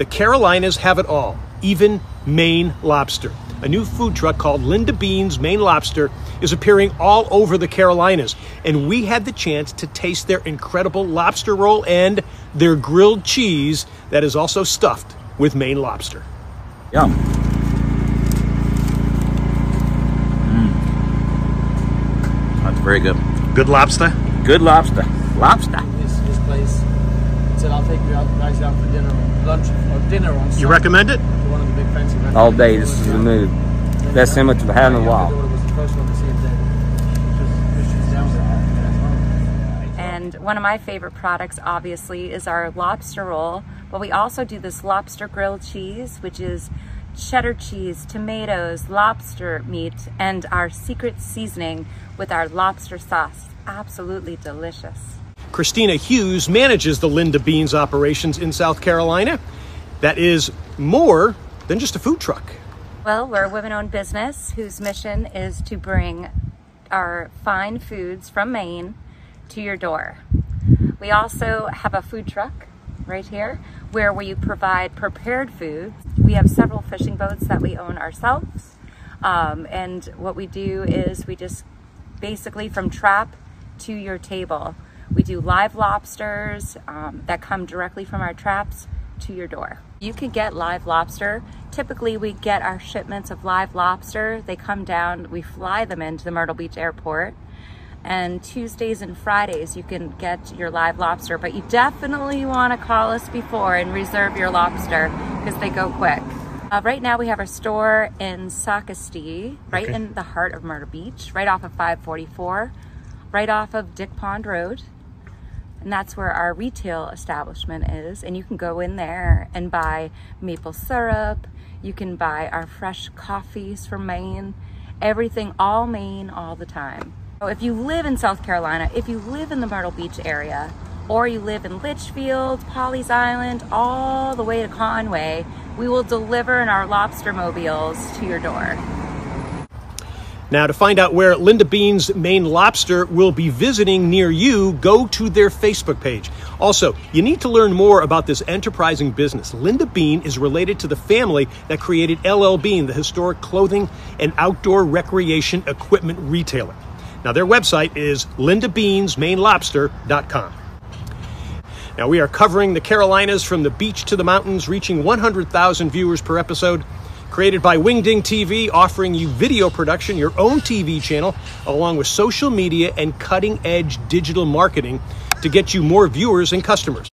The Carolinas have it all, even Maine lobster. A new food truck called Linda Beans Maine Lobster is appearing all over the Carolinas, and we had the chance to taste their incredible lobster roll and their grilled cheese that is also stuffed with Maine lobster. Yum. Mm. That's very good. Good lobster? Good lobster. Lobster. his, his place. Said I'll take you out, guys out for dinner, lunch or dinner on. Sunday. You recommend it? one of the big fancy restaurants. All day. This is the mood. Best sandwich I've had in a My while. daughter was the first one to see it there. Just- just down there. And one of my favorite products, obviously, is our lobster roll. But we also do this lobster grilled cheese, which is cheddar cheese, tomatoes, lobster meat, and our secret seasoning with our lobster sauce. Absolutely delicious. Christina Hughes manages the Linda Beans operations in South Carolina. That is more than just a food truck. Well, we're a women owned business whose mission is to bring our fine foods from Maine to your door. We also have a food truck right here where we provide prepared foods. We have several fishing boats that we own ourselves. Um, and what we do is we just basically from trap to your table. We do live lobsters um, that come directly from our traps to your door. You can get live lobster. Typically, we get our shipments of live lobster. They come down, we fly them into the Myrtle Beach airport. And Tuesdays and Fridays, you can get your live lobster, but you definitely want to call us before and reserve your lobster because they go quick. Uh, right now, we have our store in Socastee, right Okay. in the heart of Myrtle Beach, right off of 544, right off of Dick Pond Road. And that's where our retail establishment is. And you can go in there and buy maple syrup. You can buy our fresh coffees from Maine. Everything all Maine all the time. So if you live in South Carolina, if you live in the Myrtle Beach area, or you live in Litchfield, Pawleys Island, all the way to Conway, we will deliver in our lobster mobiles to your door. Now, to find out where Linda Bean's Maine Lobster will be visiting near you, go to their Facebook page. Also, you need to learn more about this enterprising business. Linda Bean is related to the family that created LL Bean, the historic clothing and outdoor recreation equipment retailer. Now, their website is lindabeansmainlobster.com. Now, we are covering the Carolinas from the beach to the mountains, reaching 100,000 viewers per episode. Created by Wingding TV, offering you video production, your own TV channel, along with social media and cutting edge digital marketing to get you more viewers and customers.